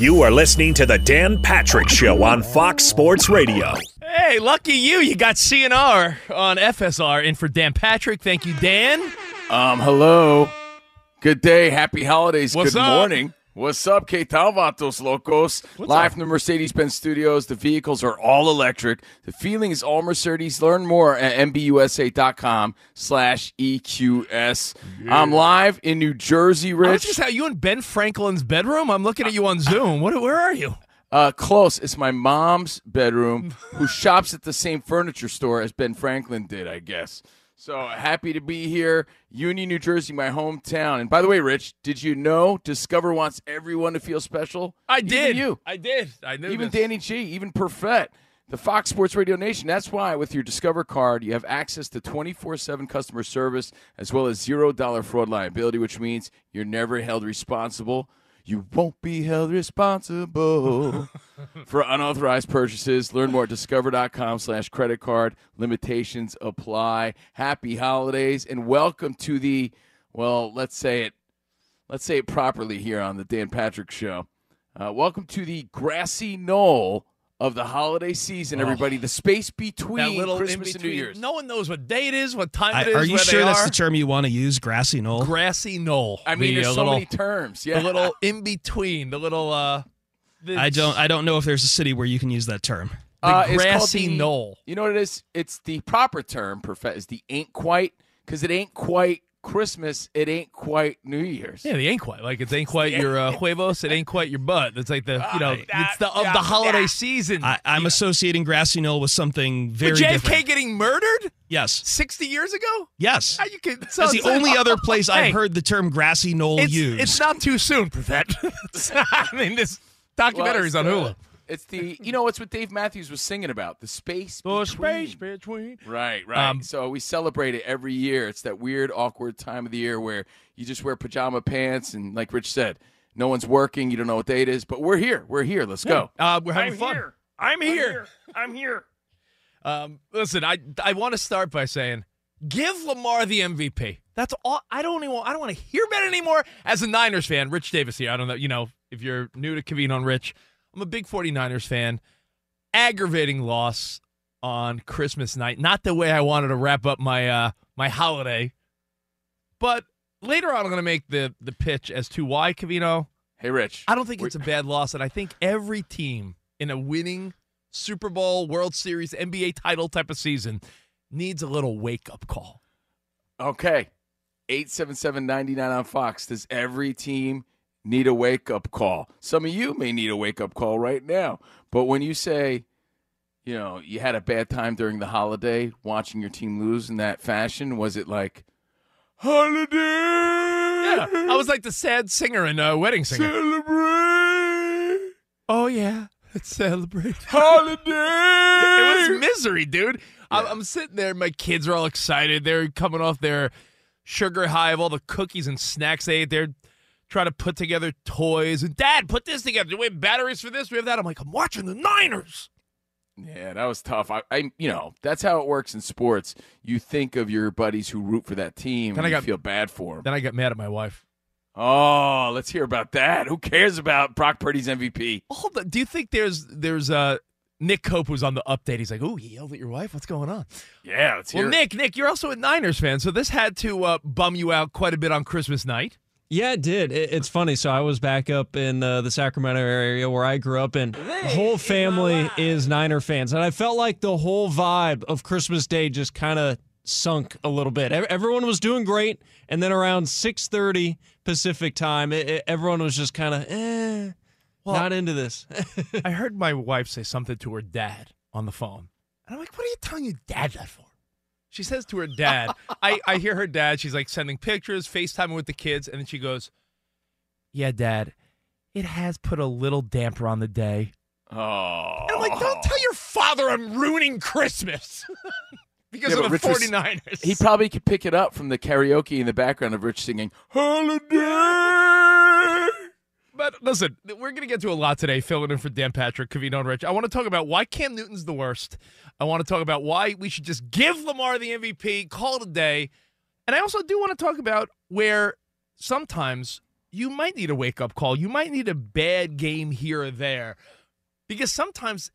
You are listening to the Dan Patrick Show on Fox Sports Radio. Hey, lucky you. You got CNR on FSR in for Dan Patrick. Thank you, Dan. Um, hello. Good day. Happy holidays. What's Good up? morning. What's up, que tal, vatos locos? Live from the Mercedes-Benz studios. The vehicles are all electric. The feeling is all Mercedes. Learn more at mbusa.com slash EQS. I'm live in New Jersey, Rich. just how you in Ben Franklin's bedroom. I'm looking at you on Zoom. What? Where are you? Uh, close. It's my mom's bedroom, who shops at the same furniture store as Ben Franklin did, I guess. So happy to be here, Union, New Jersey, my hometown. And by the way, Rich, did you know Discover wants everyone to feel special? I Even did. you, I did. I knew. even this. Danny G, even Perfett, The Fox Sports Radio Nation. That's why with your Discover card, you have access to 24/7 customer service as well as zero dollar fraud liability, which means you're never held responsible. You won't be held responsible for unauthorized purchases. Learn more at discover.com slash credit card. Limitations apply. Happy holidays and welcome to the, well, let's say it, let's say it properly here on the Dan Patrick Show. Uh, welcome to the grassy knoll of the holiday season, everybody. The space between little Christmas in and New. Year's. No one knows what day it is, what time I, it is. are you where sure they that's are. the term you want to use? Grassy knoll. Grassy knoll. I mean, the, there's so little, many terms. Yeah. The little in between. The little. uh the, I don't. I don't know if there's a city where you can use that term. The Uh, grassy the- knoll. You know what it is? It's the proper term, perfect, is the ain't quite, because it ain't quite Christmas. It ain't quite New Year's. Yeah, the ain't quite like it ain't quite your uh, huevos. It ain't quite your butt. It's like the you know it's the of the holiday season. I, I'm associating grassy knoll with something very With JFK different. getting murdered Yes. sixty years ago. Yes. How you can? So That's the it's- only other place Hey, I've heard the term grassy knoll It's, used. it's not too soon, Prevent. I mean, this Well, documentary's it's on the- Hulu. It's the you know it's what Dave Matthews was singing about the space The between. space between. Right, right. Um, so we celebrate it every year. It's that weird, awkward time of the year where you just wear pajama pants and, like Rich said, no one's working. You don't know what day it is, but we're here. We're here. Let's go. Uh, we're having fun. I'm here. I'm here. Um, listen, I I want to start by saying, give Lamar the MVP. That's all. I don't even. I don't want to hear about it anymore. As a Niners fan, Rich Davis here. I don't know. You know, if you're new to Covino Rich, I'm a big 49ers fan. Aggravating loss on Christmas night. Not the way I wanted to wrap up my uh my holiday. But later on, I'm going to make the the pitch as to why Covino. Hey, Rich. I don't think it's a bad loss, and I think every team in a winning Super Bowl, World Series, NBA title type of season needs a little wake up call. Okay. 877-99 on Fox. Does every team need a wake-up call? Some of you may need a wake-up call right now. But when you say, you know, you had a bad time during the holiday watching your team lose in that fashion, was it like, holiday? Yeah, I was like the sad singer in uh, Wedding Singer. Celebrate. Oh yeah, let's celebrate. Holiday. it was misery, dude. I'm, I'm sitting there. My kids are all excited. They're coming off their sugar high of all the cookies and snacks they ate. They're trying to put together toys. And Dad, put this together. Do we have batteries for this? We have that. I'm like, I'm watching the Niners. Yeah, that was tough. I, I, you know, that's how it works in sports. You think of your buddies who root for that team, Then and I you got- feel bad for them. Then I got mad at my wife. Oh, let's hear about that. Who cares about Brock Purdy's MVP? Hold on. Do you think there's there's uh Nick Cope was on the update? He's like, "Oh, he yelled at your wife. What's going on?" Yeah, let's hear Well. Nick, Nick, you're also a Niners fan, so this had to uh, bum you out quite a bit on Christmas night. Yeah, it did. It, it's funny. So I was back up in uh, the Sacramento area where I grew up, and the whole family is Niner fans, and I felt like the whole vibe of Christmas Day just kind of sunk a little bit. Everyone was doing great, and then around six thirty Pacific time, it, it- everyone was just kind of eh, Well- not into this. I heard my wife say something to her dad on the phone. And I'm like, what are you telling your dad that for? She says to her dad, I, I hear her dad, she's like sending pictures, FaceTiming with the kids, and then she goes, Yeah, dad, it has put a little damper on the day. Oh, And I'm like, don't tell your father I'm ruining Christmas because Yeah, of the Rich was- 49ers. He probably could pick it up from the karaoke in the background of Rich singing "Holiday." But listen, we're going to get to a lot today, filling in for Dan Patrick, Covino, and Rich. I want to talk about why Cam Newton's the worst. I want to talk about why we should just give Lamar the MVP, call it a day. And I also do want to talk about where sometimes you might need a wake up call. You might need a bad game here or there. Because sometimes,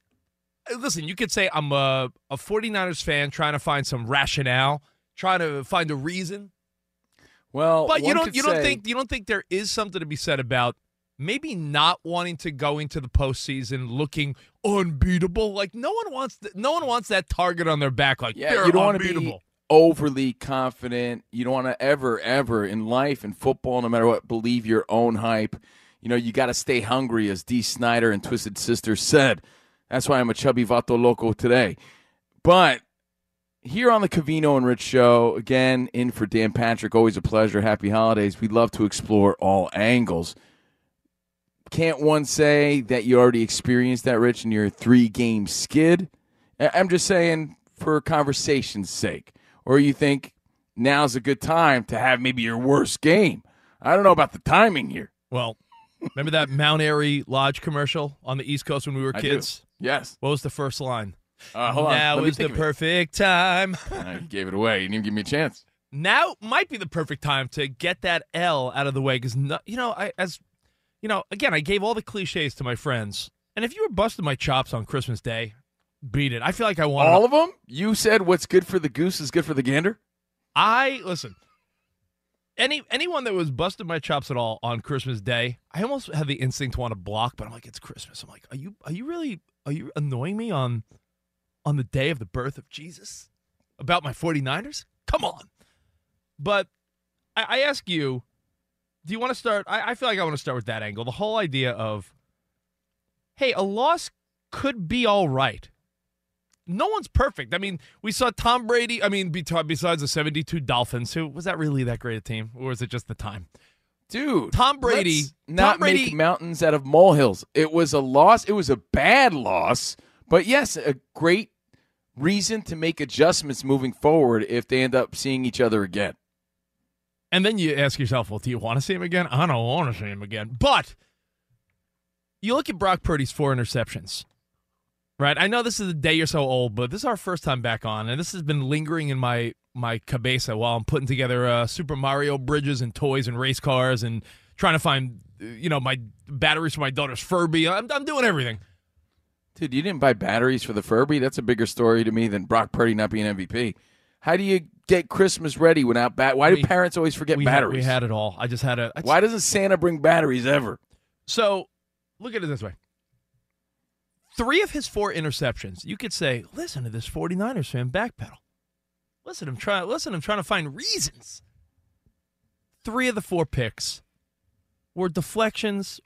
uh, listen, you could say I'm a, a 49ers fan trying to find some rationale, trying to find a reason. Well, But you don't you don't think you don't think there is something to be said about maybe not wanting to go into the postseason looking unbeatable. Like no one wants th- no one wants that target on their back. Like Yeah, they're you don't want to be overly confident. You don't want to ever, ever in life and football, no matter what, believe your own hype. You know, you got to stay hungry, as Dee Snider and Twisted Sister said. That's why I'm a chubby vato loco today. But here on the Covino and Rich show, again, in for Dan Patrick, always a pleasure. Happy holidays. We love to explore all angles. Can't one say that you already experienced that, Rich, in your three game skid? I'm just saying for conversation's sake. Or you think now's a good time to have maybe your worst game. I don't know about the timing here. Well, remember that Mount Airy Lodge commercial on the East Coast when we were kids? Yes. What was the first line? Uh, hold on. now is the perfect time. I gave it away. You didn't even give me a chance. now might be the perfect time to get that L out of the way because you know I as you know again I gave all the cliches to my friends and if you were busting my chops on Christmas Day, beat it. I feel like I want All of them? You said what's good for the goose is good for the gander? I listen. Any anyone that was busting my chops at all on Christmas Day, I almost had the instinct to want to block, but I'm like, it's Christmas. I'm like, are you are you really are you annoying me on on the day of the birth of Jesus about my 49ers? Come on. But I, I ask you, do you want to start? I, I feel like I want to start with that angle. The whole idea of, hey, a loss could be all right no one's perfect. I mean, we saw Tom Brady. I mean, besides the 72 Dolphins, who was that really that great a team? Or was it just the time? Dude. Tom Brady- not Tom Brady- make mountains out of molehills. It was a loss. It was a bad loss. But yes, a great reason to make adjustments moving forward if they end up seeing each other again. And then you ask yourself, well, do you want to see him again? I don't want to see him again. But you look at Brock Purdy's four interceptions, right? I know this is a day or so old, but this is our first time back on, and this has been lingering in my my cabeza while I'm putting together uh, Super Mario bridges and toys and race cars and trying to find, you know, my batteries for my daughter's Furby. I'm, I'm doing everything. Dude, you didn't buy batteries for the Furby? That's a bigger story to me than Brock Purdy not being MVP. How do you get Christmas ready without bat? Why do We- parents always forget we had, batteries? we had it all. I just had a. I Why doesn't Santa bring batteries ever? So look at it this way. Three of his four interceptions, you could say, listen to this 49ers fan backpedal. Listen, I'm trying listen, I'm trying to find reasons. Three of the four picks were deflections,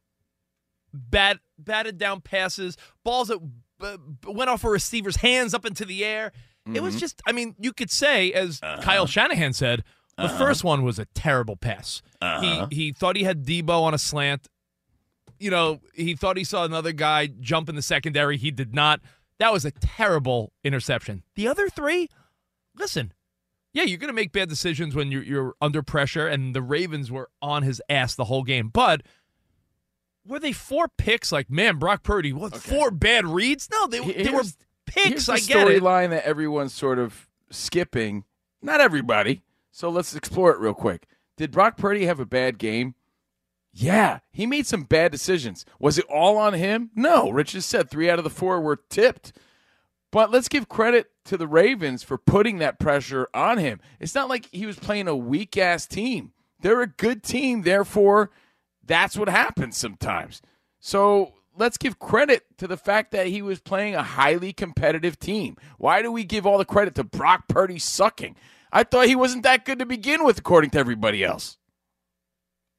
bat, batted down passes, balls that uh, went off a receiver's hands up into the air. It was just, I mean, you could say, as Kyle Shanahan said, the first one was a terrible pass. He he thought he had Deebo on a slant. You know, he thought he saw another guy jump in the secondary. He did not. That was a terrible interception. The other three, listen, yeah, you're going to make bad decisions when you're, you're under pressure, and the Ravens were on his ass the whole game. But were they four picks? Like, man, Brock Purdy, what, four bad reads? No, they, they were picks. Here's I get it. storyline that everyone's sort of skipping. Not everybody. So let's explore it real quick. Did Brock Purdy have a bad game? Yeah, he made some bad decisions. Was it all on him? No. Rich just said three out of the four were tipped. But let's give credit to the Ravens for putting that pressure on him. It's not like he was playing a weak ass team. They're a good team, therefore, that's what happens sometimes. So let's give credit to the fact that he was playing a highly competitive team. Why do we give all the credit to Brock Purdy sucking? I thought he wasn't that good to begin with, according to everybody else.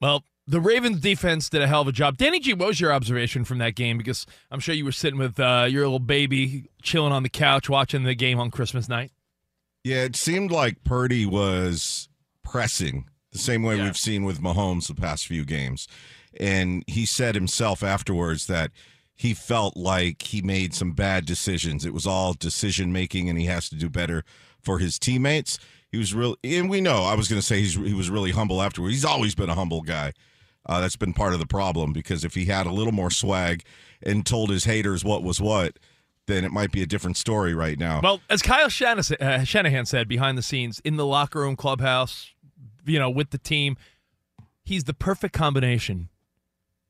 Well, the Ravens defense did a hell of a job. Danny G, what was your observation from that game? Because I'm sure you were sitting with uh, your little baby, chilling on the couch, watching the game on Christmas night. Yeah, it seemed like Purdy was pressing the same way Yeah. we've seen with Mahomes the past few games. And he said himself afterwards that he felt like he made some bad decisions. It was all decision making, and he has to do better for his teammates. He was real, and we know. I was going to say he was really humble afterwards. He's always been a humble guy. Uh, that's been part of the problem because if he had a little more swag and told his haters what was what, then it might be a different story right now. Well, as Kyle Shanahan, uh, Shanahan said behind the scenes in the locker room, clubhouse, you know, with the team, he's the perfect combination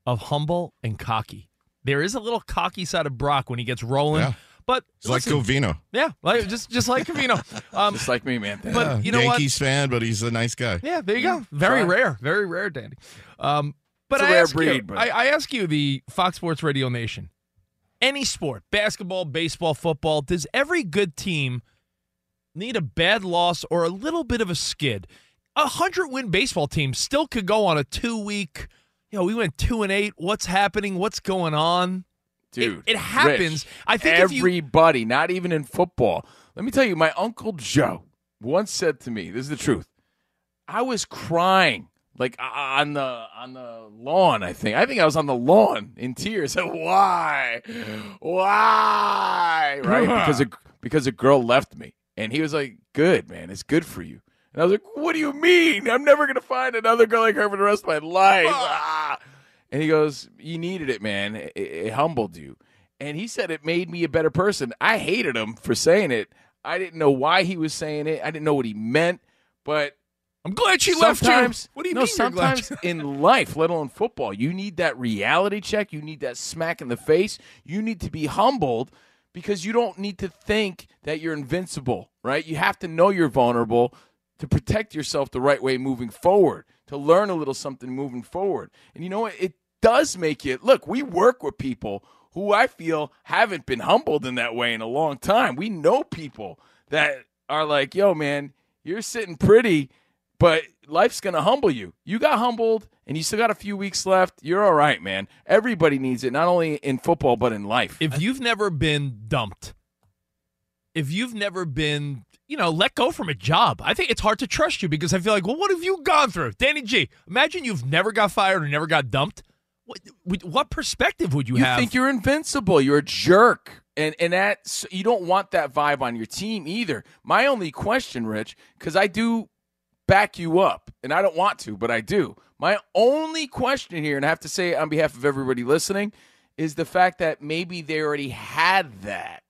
of humble and cocky. There is a little cocky side of Brock when he gets rolling, Yeah. but It's like Covino. yeah, like just just like Covino. Um, Just like me, man. but you know what? Yankees fan, but he's a nice guy. Yeah, there you go. Very Try. rare, very rare, Danny. Um, but It's a I rare ask you, but- I, I ask you, the Fox Sports Radio Nation, any sport, basketball, baseball, football, does every good team need a bad loss or a little bit of a skid? A hundred win baseball team still could go on a two week. Know, we went two and eight. What's happening? What's going on? Dude, it happens. Rich, I think if you- everybody, not even in football. Let me tell you, my uncle Joe once said to me, "This is the truth." I was crying like on the on the lawn. I think I think I was on the lawn in tears. Why? Why? Right? because a, because a girl left me, and he was like, "Good man, it's good for you." And I was like, "What do you mean? I'm never gonna find another girl like her for the rest of my life." Ah. And he goes, "You needed it, man. It, it humbled you." And he said it made me a better person. I hated him for saying it. I didn't know why he was saying it. I didn't know what he meant. But I'm glad she left sometimes, What do you no, mean? you're glad sometimes in life, let alone football, you need that reality check. You need that smack in the face. You need to be humbled because you don't need to think that you're invincible, right? You have to know you're vulnerable to protect yourself the right way moving forward, to learn a little something moving forward. And you know what? It does make you look, we work with people who I feel haven't been humbled in that way in a long time. We know people that are like, yo, man, you're sitting pretty, but life's going to humble you. You got humbled and you still got a few weeks left. You're all right, man. Everybody needs it, not only in football, but in life. if you've never been dumped, if you've never been, you know, let go from a job, I think it's hard to trust you because I feel like, well, what have you gone through? Danny G, imagine you've never got fired or never got dumped. What, what- perspective would you, you have? You think you're invincible. You're a jerk. And and that you don't want that vibe on your team either. My only question, Rich, because I do back you up, and I don't want to, but I do. My only question here, and I have to say it on behalf of everybody listening, is the fact that maybe they already had that.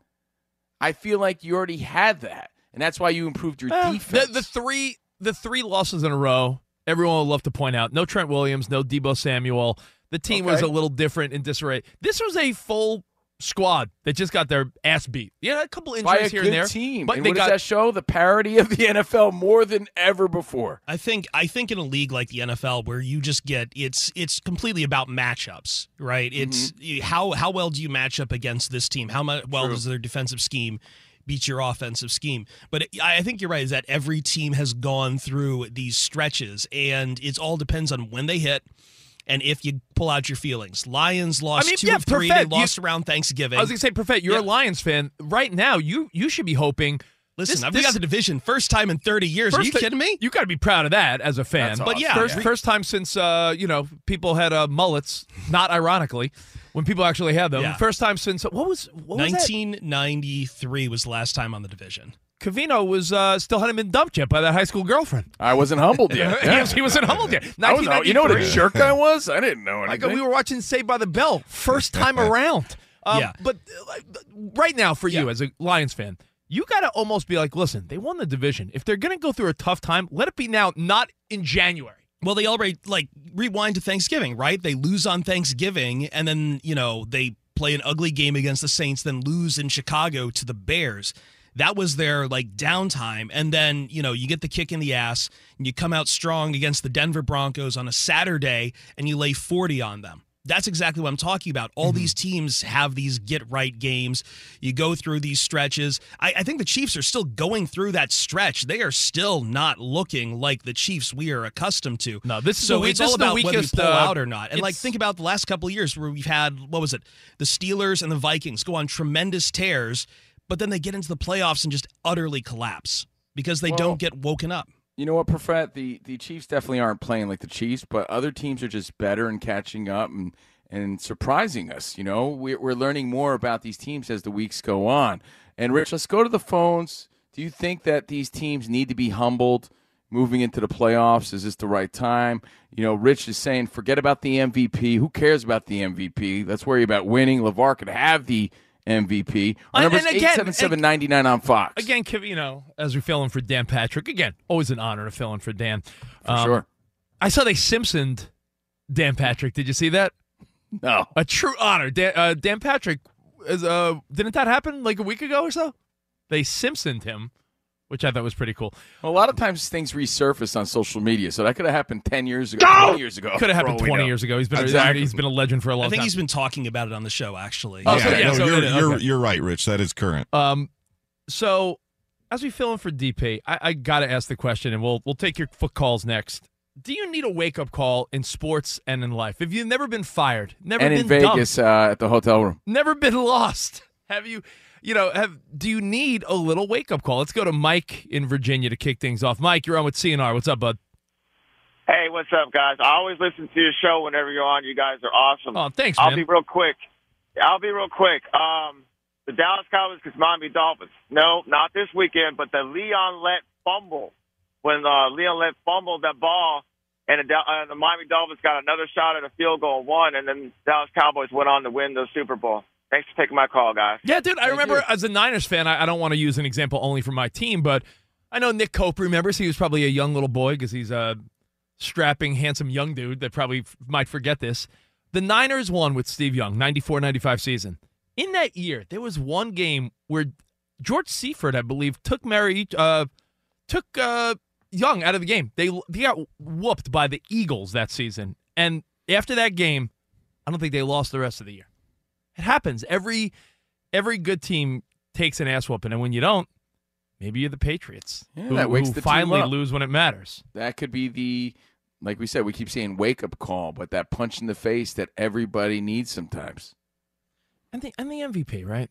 I feel like you already had that, and that's why you improved your Eh, defense. The, the three the three losses in a row. Everyone will love to point out. No Trent Williams, no Deebo Samuel. The team was a little different in disarray. This was a full squad that just got their ass beat. Yeah, a couple by injuries a here good and there, team. but and they what got does that show? The parity of the NFL more than ever before. I think I think in a league like the NFL where you just get it's it's completely about matchups, right? It's Mm-hmm. how how well do you match up against this team? How much well does their defensive scheme beat your offensive scheme? But I I think you're right. Is that every team has gone through these stretches, and it all depends on when they hit. And if you pull out your feelings, Lions lost mean, two yeah, of three. Perfect. They You- lost around Thanksgiving. I was gonna say, Perfect, you're a Lions fan. Right now, you you should be hoping. Listen, this- I've this- got the division first time in 30 years. Are you kidding me? You got to be proud of that as a fan. But yeah, first we- first time since uh, you know people had uh, mullets. Not ironically, when people actually had them. Yeah. First time since what was what 1993 was the last time on the division. Covino was uh, still hadn't been dumped yet by that high school girlfriend. I wasn't humbled yet. he, was, he wasn't humbled yet. I was, you know what a jerk I was? I didn't know Like anything. we were watching Saved by the Bell, first time around. Um, Yeah. But uh, right now, for you Yeah. as a Lions fan, you got to almost be like, listen, they won the division. If they're going to go through a tough time, let it be now, not in January. Well, they already like rewind to Thanksgiving, right? They lose on Thanksgiving, and then you know they play an ugly game against the Saints, then lose in Chicago to the Bears. That was their like downtime, and then you know you get the kick in the ass, and you come out strong against the Denver Broncos on a Saturday, and you lay forty on them. That's exactly what I'm talking about. All these teams have these get right games. You go through these stretches. I, I think the Chiefs are still going through that stretch. They are still not looking like the Chiefs we are accustomed to. No, this is so the, it's this all about whether you weakest pull uh, out or not. And like think about the last couple of years where we've had what was it? The Steelers and the Vikings go on tremendous tears, but then they get into the playoffs and just utterly collapse because they Well- don't get woken up. You know what, Profet? The the Chiefs definitely aren't playing like the Chiefs, but other teams are just better and catching up and and surprising us. You know, we're we're learning more about these teams as the weeks go on. And Rich, let's go to the phones. Do you think that these teams need to be humbled moving into the playoffs? Is this the right time? You know, Rich is saying, forget about the MVP. Who cares about the MVP? Let's worry about winning. Lamar could have the MVP. Our number's and again- 877-99 on Fox. Again, you know, as we fill in for Dan Patrick, again, always an honor to fill in for Dan. For Um, sure. I saw they Simpsoned Dan Patrick. Did you see that? No. A true honor. Dan, uh, Dan Patrick, is, uh, didn't that happen like a week ago or so? They Simpsoned him, which I thought was pretty cool. Well, a lot of times things resurface on social media, so that could have happened ten years ago, twenty years ago. Could have happened all 20 know. years ago. He's been Exactly. he's been a legend for a long time. I think time. he's been talking about it on the show actually. Oh, so yeah, yeah, no, so you're, it- you're, you're right, Rich. That is current. Um, so as we fill in for DP, I, I got to ask the question, and we'll we'll take your foot calls next. Do you need a wake up call in sports and in life? Have you never been fired, never and been in Vegas dumped, uh, at the hotel room. never been lost? Have you, you know, have do you need a little wake up call? Let's go to Mike in Virginia to kick things off. Mike, you're on with CNR. What's up, bud? Hey, what's up, guys? I always listen to your show whenever you're on. You guys are awesome. Oh, thanks, Man. I'll be real quick. I'll be real quick. Um, the Dallas Cowboys because Miami Dolphins. No, not this weekend, but the Leon Lett fumble when uh, Leon Lett fumbled that ball, and the, uh, the Miami Dolphins got another shot at a field goal, won, and then Dallas Cowboys went on to win the Super Bowl. Thanks for taking my call, guys. Yeah, dude. I Thank remember you. as a Niners fan, I, I don't want to use an example only for my team, but I know Nick Cope remembers. He was probably a young little boy because he's a strapping, handsome young dude that probably f- might forget this. The Niners won with Steve Young, 94 95 season. In that year, there was one game where George Seifert, I believe, took Mary, uh, took uh, Young out of the game. They, they got whooped by the Eagles that season. And after that game, I don't think they lost the rest of the year. It happens. Every every good team takes an ass whooping, and when you don't, maybe you're the Patriots Yeah, who, that wakes who the finally lose when it matters. That could be the, like we said, we keep saying wake up call, but that punch in the face that everybody needs sometimes. And the and the MVP, right?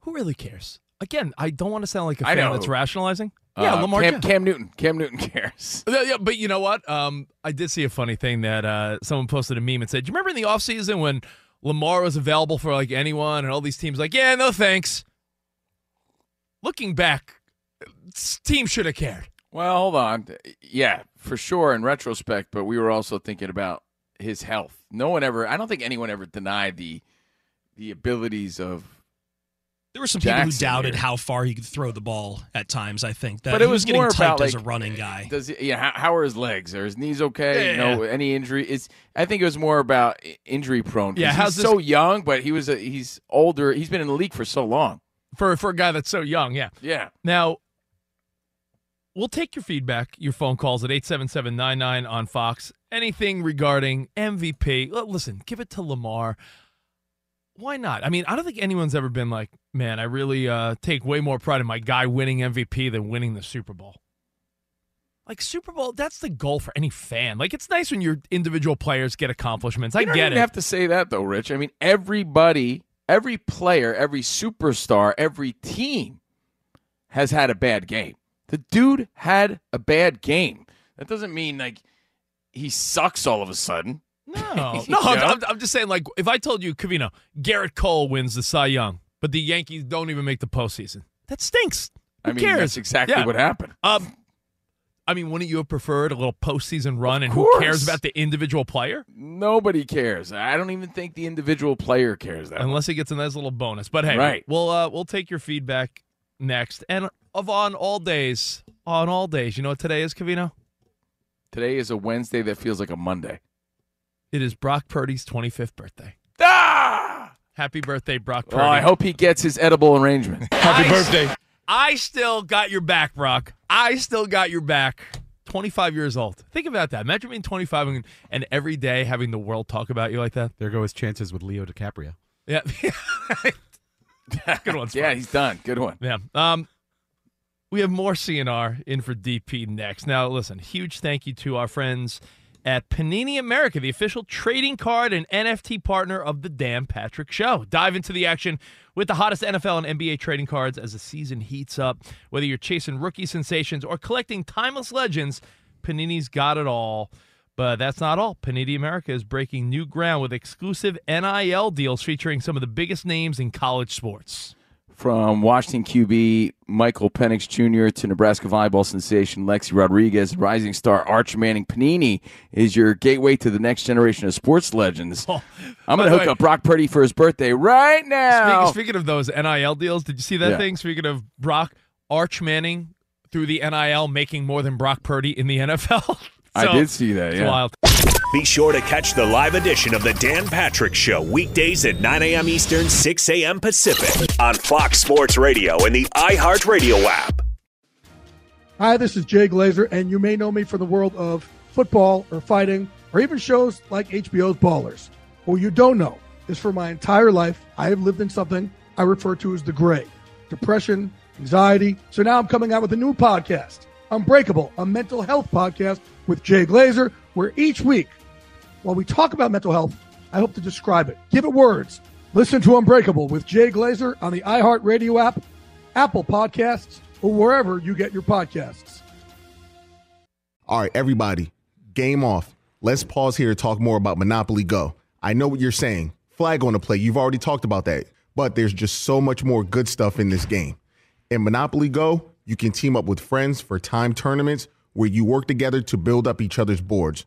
Who really cares? Again, I don't want to sound like a I fan know. that's rationalizing. Yeah, Uh, Lamar Cam, Cam Newton. Cam Newton cares. Yeah, yeah, but you know what? Um, I did see a funny thing that uh, someone posted a meme and said, "Do you remember in the offseason when Lamar was available for like anyone and all these teams like, yeah, no thanks." Looking back, team should have cared. Well, hold on. Yeah, for sure in retrospect, but we were also thinking about his health. No one ever. I don't think anyone ever denied the the abilities of. There were some people who doubted here. how far he could throw the ball at times. I think that but it was, getting more typed about as a running guy. Does he, yeah? How, how are his legs? Are his knees okay? Yeah, no, any injury? It's. I think it was more about injury prone. Yeah, he's how's this- so young, but he was. A, he's older. He's been in the league for so long. For for a guy that's so young, yeah. Yeah. Now, we'll take your feedback, your phone calls at 877-99 on Fox. Anything regarding MVP. Listen, give it to Lamar. Why not? I mean, I don't think anyone's ever been like, man, I really uh, take way more pride in my guy winning MVP than winning the Super Bowl. Like Super Bowl, that's the goal for any fan. Like it's nice when your individual players get accomplishments. I get even it. have to say that though, Rich. I mean, everybody, every player, every superstar, every team has had a bad game. The dude had a bad game. That doesn't mean like he sucks all of a sudden. No, no, I'm, I'm- I'm just saying. Like, if I told you, Covino, Gerrit Cole wins the Cy Young, but the Yankees don't even make the postseason, that stinks. Who I mean, cares? that's exactly Yeah. what happened. Um, I mean, wouldn't you have preferred a little postseason run? and who cares about the individual player Nobody cares. I don't even think the individual player cares that much. unless he gets a nice little bonus? But hey, Right. we'll uh, we'll take your feedback next. And of on all days, on all days, you know what today is, Covino? Today is a Wednesday that feels like a Monday. It is Brock Purdy's 25th birthday. Ah! Happy birthday, Brock Oh, Purdy! I hope he gets his edible arrangement. Happy birthday. I still got your back, Brock. I still got your back. 25 years old. Think about that. Imagine being 25 and, and every day having the world talk about you like that. There go his chances with Leo DiCaprio. Yeah. Good one. yeah, he's done. Good one. Yeah. Um, we have more CNR in for DP next. Now, listen, huge thank you to our friends at Panini America, the official trading card and NFT partner of the Dan Patrick Show. Dive into the action with the hottest NFL and NBA trading cards as the season heats up. Whether you're chasing rookie sensations or collecting timeless legends, Panini's got it all. But that's not all. Panini America is breaking new ground with exclusive NIL deals featuring some of the biggest names in college sports. From Washington QB Michael Penix Jr. to Nebraska volleyball sensation Lexi Rodriguez, rising star Arch Manning Panini is your gateway to the next generation of sports legends. Oh, I'm going to hook way- up Brock Purdy for his birthday right now. Speaking, speaking of those NIL deals, did you see that Yeah. thing? Speaking of Brock Arch Manning through the NIL making more than Brock Purdy in the NFL. I did see that. It's Yeah. wild. Be sure to catch the live edition of the Dan Patrick Show weekdays at 9 a.m. Eastern, 6 a.m. Pacific on Fox Sports Radio and the iHeartRadio app. Hi, this is Jay Glazer, and you may know me from the world of football or fighting or even shows like HBO's Ballers. What you don't know is for my entire life, I have lived in something I refer to as the gray depression, anxiety. So now I'm coming out with a new podcast, Unbreakable, a mental health podcast with Jay Glazer, where each week, while we talk about mental health, I hope to describe it, give it words. Listen to Unbreakable with Jay Glazer on the iHeartRadio app, Apple Podcasts, or wherever you get your podcasts. All right, everybody, game off. Let's pause here to talk more about Monopoly Go. I know what you're saying. Flag on the play. You've already talked about that. But there's just so much more good stuff in this game. In Monopoly Go, you can team up with friends for time tournaments where you work together to build up each other's boards.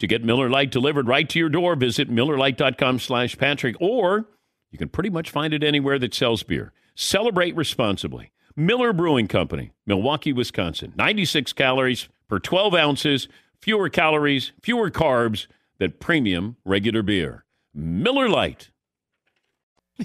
To get Miller Lite delivered right to your door, visit MillerLite.com slash Patrick, or you can pretty much find it anywhere that sells beer. Celebrate responsibly. Miller Brewing Company, Milwaukee, Wisconsin. 96 calories per 12 ounces, fewer calories, fewer carbs than premium regular beer. Miller Lite.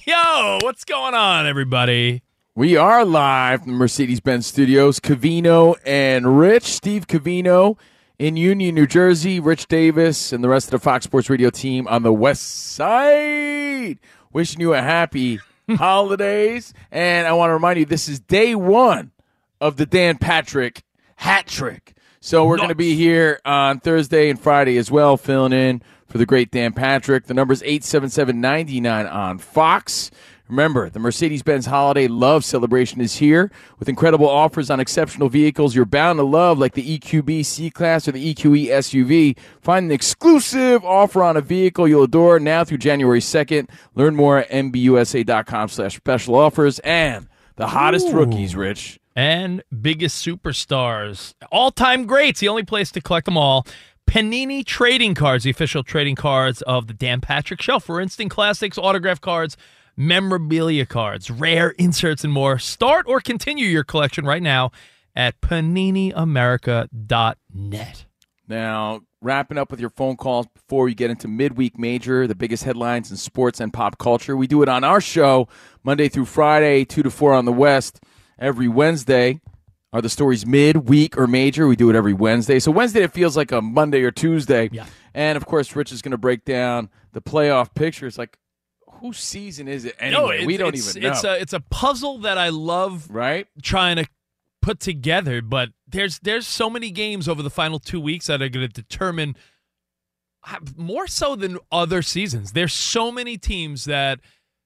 Yo, what's going on, everybody? We are live from Mercedes Benz Studios. Covino and Rich, Steve Covino in Union, New Jersey. Rich Davis and the rest of the Fox Sports Radio team on the west side. Wishing you a happy holidays. And I want to remind you, this is day one of the Dan Patrick hat trick. So we're going to be here on Thursday and Friday as well, filling in for the great Dan Patrick. The number is 877-99 on Fox. Remember, the Mercedes Benz Holiday Love Celebration is here with incredible offers on exceptional vehicles you're bound to love, like the EQB C Class or the EQE SUV. Find an exclusive offer on a vehicle you'll adore now through January 2nd. Learn more at MBUSA.com slash special offers. And the hottest Ooh. rookies, Rich. And biggest superstars. All time greats. The only place to collect them all. Panini Trading Cards, the official trading cards of the Dan Patrick Show. For instant classics, autograph cards, memorabilia cards, rare inserts, and more. Start or continue your collection right now at paniniamerica.net. Now, wrapping up with your phone calls before we get into midweek major, the biggest headlines in sports and pop culture. We do it on our show Monday through Friday, 2 to 4 on the West. Every Wednesday are the stories midweek or major. We do it every Wednesday. So Wednesday it feels like a Monday or Tuesday. Yeah. And of course, Rich is going to break down the playoff picture. It's like, whose season is it anyway? No, it's, we don't even know. It's a it's a puzzle that I love right trying to put together, but there's there's so many games over the final two weeks that are going to determine uh, more so than other seasons. There's so many teams that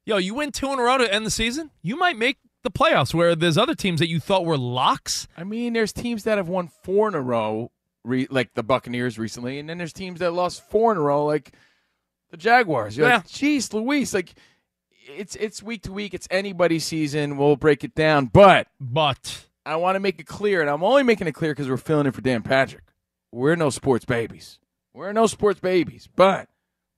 yo, you win two in a row to end the season, you might make the playoffs. Where there's other teams that you thought were locks. I mean, there's teams that have won four in a row, re, like the Buccaneers recently, and then there's teams that lost four in a row, like the Jaguars. You're Yeah. like, jeez, Luis, like it's it's week to week. It's anybody's season. We'll break it down, but but I want to make it clear, and I'm only making it clear because we're filling in for Dan Patrick. We're no sports babies. We're no sports babies, but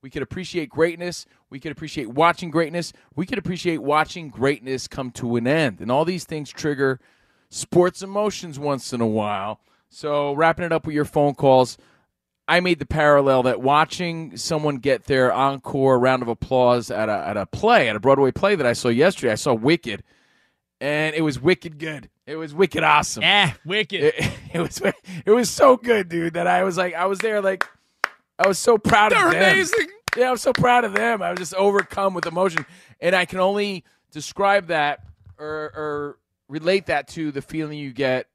we could appreciate greatness. We could appreciate watching greatness. We could appreciate watching greatness come to an end. And all these things trigger sports emotions once in a while. So, wrapping it up with your phone calls, I made the parallel that watching someone get their encore round of applause at a, at a play, at a Broadway play that I saw yesterday, I saw Wicked, and it was wicked good. It was wicked awesome. Yeah, wicked. It, it was it was so good, dude, that I was like, I was there, like, I was so proud They're of them. amazing. Yeah, I'm so proud of them. I was just overcome with emotion, and I can only describe that or, or relate that to the feeling you get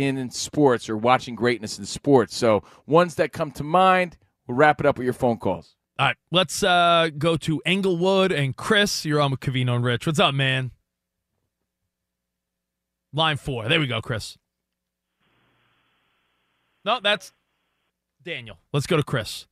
in sports or watching greatness in sports. So ones that come to mind. We'll wrap it up with your phone calls. All right, let's uh, go to Englewood and Chris. You're on with Covino and Rich. What's up, man? Line four. There we go, Chris. No, that's Daniel. Let's go to Chris.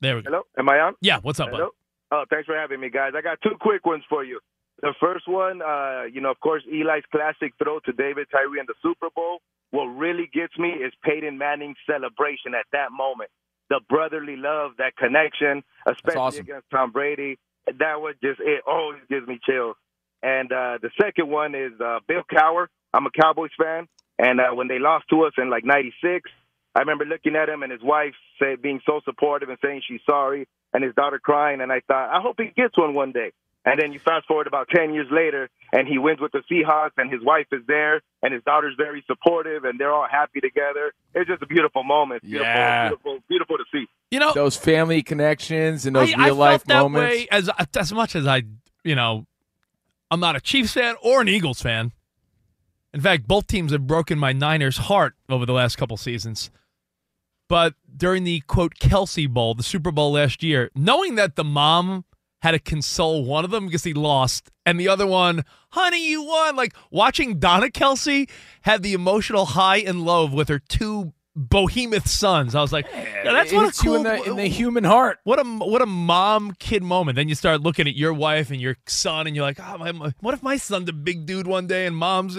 There we go. Hello, am I on? Yeah, what's up, bud? Oh, thanks for having me, guys. I got two quick ones for you. The first one, uh, you know, of course, Eli's classic throw to David Tyree in the Super Bowl. What really gets me is Peyton Manning's celebration at that moment. The brotherly love, that connection, especially awesome. against Tom Brady. That was just, it always gives me chills. And uh, the second one is uh, Bill Cowher. I'm a Cowboys fan. And uh, when they lost to us in like 96, I remember looking at him and his wife say, being so supportive and saying she's sorry, and his daughter crying. And I thought, I hope he gets one one day. And then you fast forward about 10 years later, and he wins with the Seahawks, and his wife is there, and his daughter's very supportive, and they're all happy together. It's just a beautiful moment. Beautiful, Yeah. beautiful, beautiful to see. You know, Those family connections and those I, real life I felt that moments. way as as much as I, you know, I'm not a Chiefs fan or an Eagles fan. In fact, both teams have broken my Niners' heart over the last couple seasons. But during the quote Kelce Bowl, the Super Bowl last year, knowing that the mom had to console one of them because he lost, and the other one, honey, you won. Like watching Donna Kelce have the emotional high and low with her two behemoth sons. I was like, yeah, that's what a cool in the- in the human heart. What a what a mom kid moment. Then you start looking at your wife and your son, and you're like, oh, my, my- what if my son's a big dude one day and mom's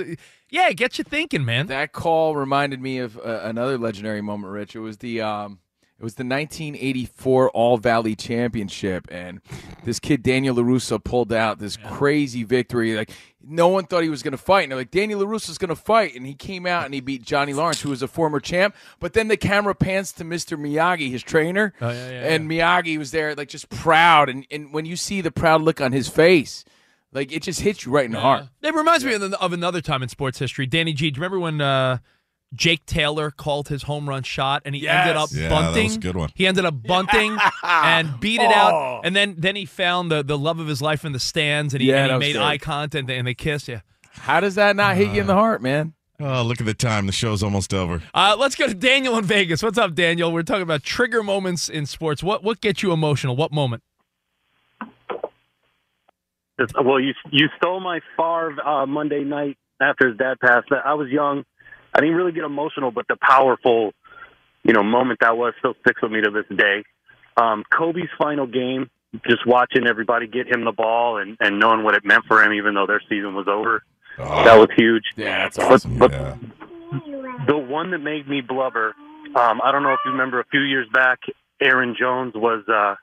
yeah, it gets you thinking, man. That call reminded me of uh, another legendary moment, Rich. It was the um, it was the 1984 All Valley Championship, and this kid Daniel LaRusso pulled out this crazy victory. Like no one thought he was going to fight, and they're like Daniel LaRusso's going to fight, and he came out and he beat Johnny Lawrence, who was a former champ. But then the camera pans to Mr. Miyagi, his trainer, Oh, yeah, yeah, and Miyagi was there, like just proud, and and when you see the proud look on his face. Like it just hits you right in the heart. It reminds me of, of another time in sports history. Danny G, do you remember when uh, Jake Taylor called his home run shot and he ended up Yes. Yeah, that was bunting? a good one. He ended up bunting and beat it Oh. out. And then, then he found the, the love of his life in the stands and he, Yeah, and he made good. eye contact and they, and they kissed. Yeah. How does that not hit you in the heart, man? Oh, look at the time. The show's almost over. Uh, let's go to Daniel in Vegas. What's up, Daniel? We're talking about trigger moments in sports. What what gets you emotional? What moment? Well, you you stole my Favre uh, Monday night after his dad passed. I was young. I didn't really get emotional, but the powerful, you know, moment that was still sticks with me to this day. Um, Kobe's final game, just watching everybody get him the ball and, and knowing what it meant for him, even though their season was over. That was huge. Yeah, that's But- awesome. but the one that made me blubber, um, I don't know if you remember a few years back, Aaron Jones was uh,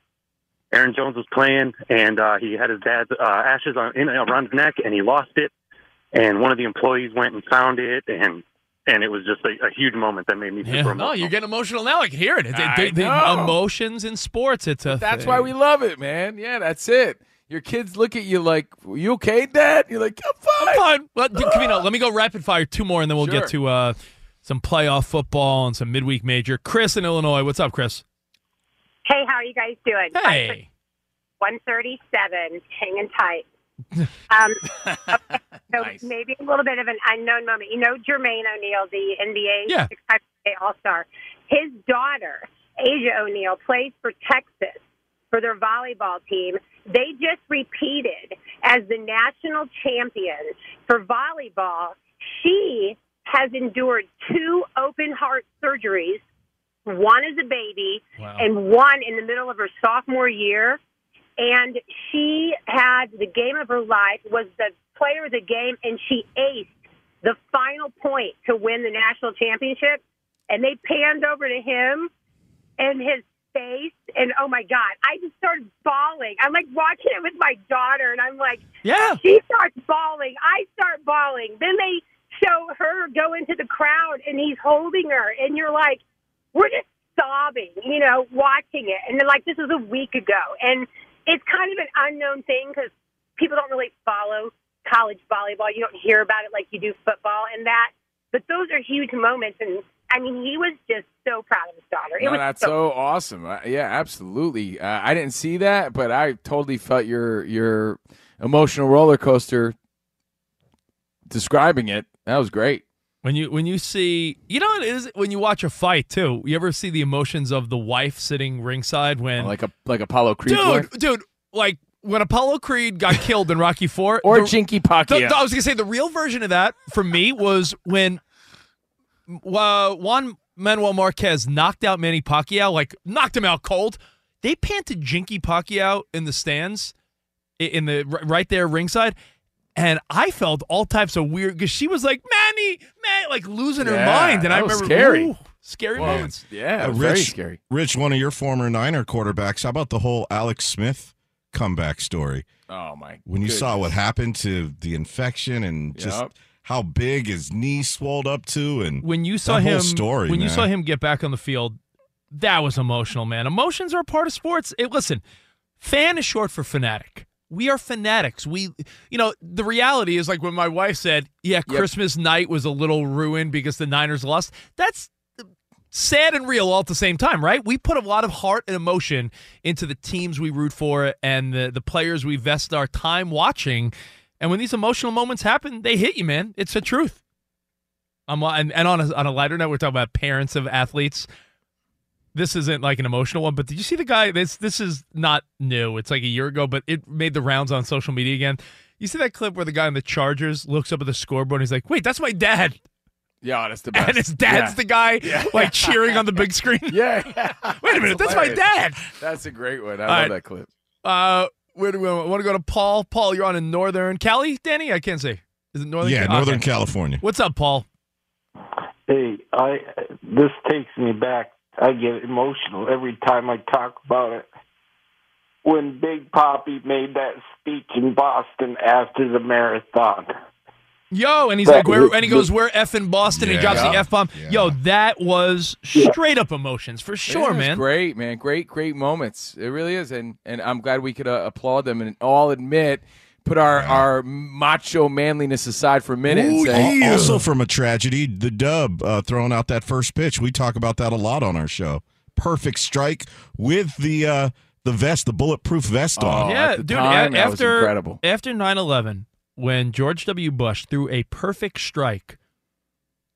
Aaron Jones was playing, and uh, he had his dad's uh, ashes on in, around his neck, and he lost it. And one of the employees went and found it, and and it was just a, a huge moment that made me super Yeah. emotional. Oh, you're getting emotional now. I can hear it. I The, the- the emotions in sports. It's a That's thing. why we love it, man. Yeah, that's it. Your kids look at you like, "You okay, Dad?" You're like, "I'm fine." I'm fine. Well, d- Covino, let me go rapid fire two more, and then we'll Sure. get to uh, some playoff football and some midweek major. Chris in Illinois. What's up, Chris? Hey, how are you guys doing? Hey. 137, hanging tight. Um, okay, so maybe a little bit of an unknown moment. You know Jermaine O'Neal, the NBA Yeah. All Star. His daughter, Asia O'Neal, plays for Texas for their volleyball team. They just repeated as the national champion for volleyball. She has endured two open heart surgeries one as a baby Wow. and one in the middle of her sophomore year. And she had the game of her life, was the player of the game, and she aced the final point to win the national championship. And they panned over to him and his face, and oh my God, I just started bawling. I'm like watching it with my daughter, and I'm like, Yeah. She starts bawling. I start bawling. Then they show her go into the crowd, and he's holding her, and you're like, we're just sobbing, you know, watching it. And then, like, this was a week ago. And it's kind of an unknown thing because people don't really follow college volleyball. You don't hear about it like you do football and that. But those are huge moments. And I mean, he was just so proud of his daughter. It No, was that's so awesome. Uh, yeah, absolutely. Uh, I didn't see that, but I totally felt your your emotional roller coaster describing it. That was great. When you when you see, you know, what it is when you watch a fight too. You ever see the emotions of the wife sitting ringside when like a like Apollo Creed, dude, dude, like when Apollo Creed got killed in Rocky Four, Or the- Jinkee Pacquiao. the- I was gonna say the real version of that for me was when uh, Juan Manuel Marquez knocked out Manny Pacquiao, like knocked him out cold. They panted Jinkee Pacquiao in the stands, in the right there ringside, and I felt all types of weird because she was like Manny, man, like losing her Yeah, mind, and I was remember scary. ooh, scary Well, moments. Yeah, Uh, it was very scary. Rich, one of your former Niner quarterbacks. How about the whole Alex Smith comeback story? Oh my! When you saw what happened to the infection and just Yup. how big his knee swelled up to, and when you saw that him whole story, when you saw him get back on the field, that was emotional, man. Emotions are a part of sports. It, listen, fan is short for fanatic. We are fanatics. We, you know, the reality is like when my wife said, "Yeah, Christmas night was a little ruined because the Niners lost." That's uh, sad and real all at the same time, right? We put a lot of heart and emotion into the teams we root for and the, the players we vest our time watching. And when these emotional moments happen, they hit you, man. It's the truth. I'm and, and on a, on a lighter note, we're talking about parents of athletes. This isn't like an emotional one, but did you see the guy? This this is not new. It's like a year ago, but it made the rounds on social media again. You see that clip where the guy in the Chargers looks up at the scoreboard and he's like, "Wait, that's my dad." Yeah, that's the best. And his dad's Yeah. the guy Yeah. like cheering on the big screen. Yeah. Wait a minute, that's my dad. That's a great one. I All love right. that clip. Uh, where do we want to go to? Paul. Paul, you're on in Northern Cali, Danny. I can't say. Is it Northern? Yeah, Cali? Northern Okay. California. What's up, Paul? Hey, I this takes me back. I get emotional every time I talk about it. When Big Papi made that speech in Boston after the marathon. Yo, and he's That like, where? And he goes, "We're f in Boston." and he drops the f bomb. Yo, that was straight up emotions for sure, It man. Great, man. Great, great moments. It really is, and and I'm glad we could uh, applaud them and all admit, put our our macho manliness aside for a minute and say, Al- Also, from a tragedy, the dub uh, throwing out that first pitch. We talk about that a lot on our show. Perfect strike with the uh, the vest, the bulletproof vest on. yeah, dude. a- after after 9/11, when George W. Bush threw a perfect strike,